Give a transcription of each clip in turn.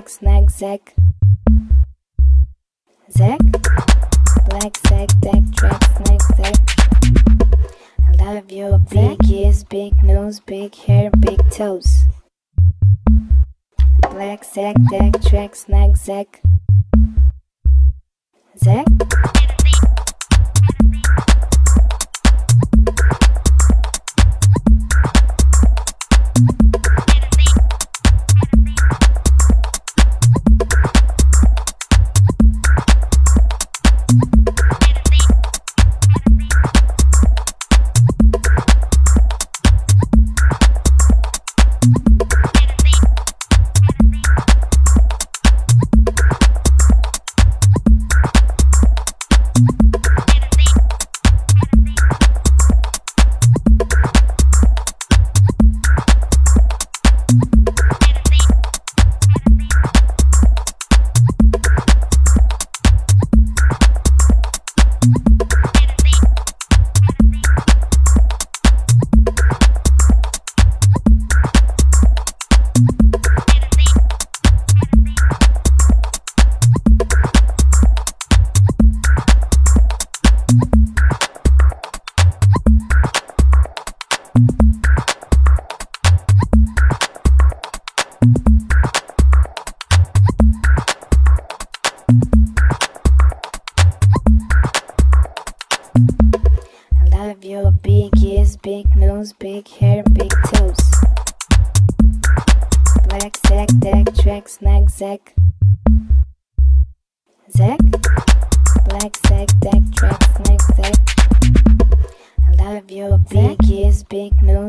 track, snack, zack. Zack? Black sack, deck, track, snack, zack. I love your big ears, big nose, big hair, big toes. Black deck, track, snack, zack. Zack?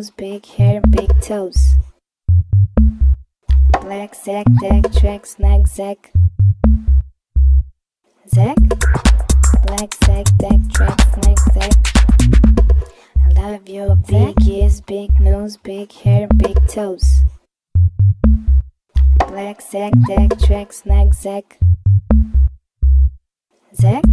Nose, big hair, big toes. Black sack, deck, track, snack, zack. Zack? Black sack, deck, track, snack, zack. I love your big ears, big nose, big hair, big toes. Black sack, deck, track, snack, zack. Zack?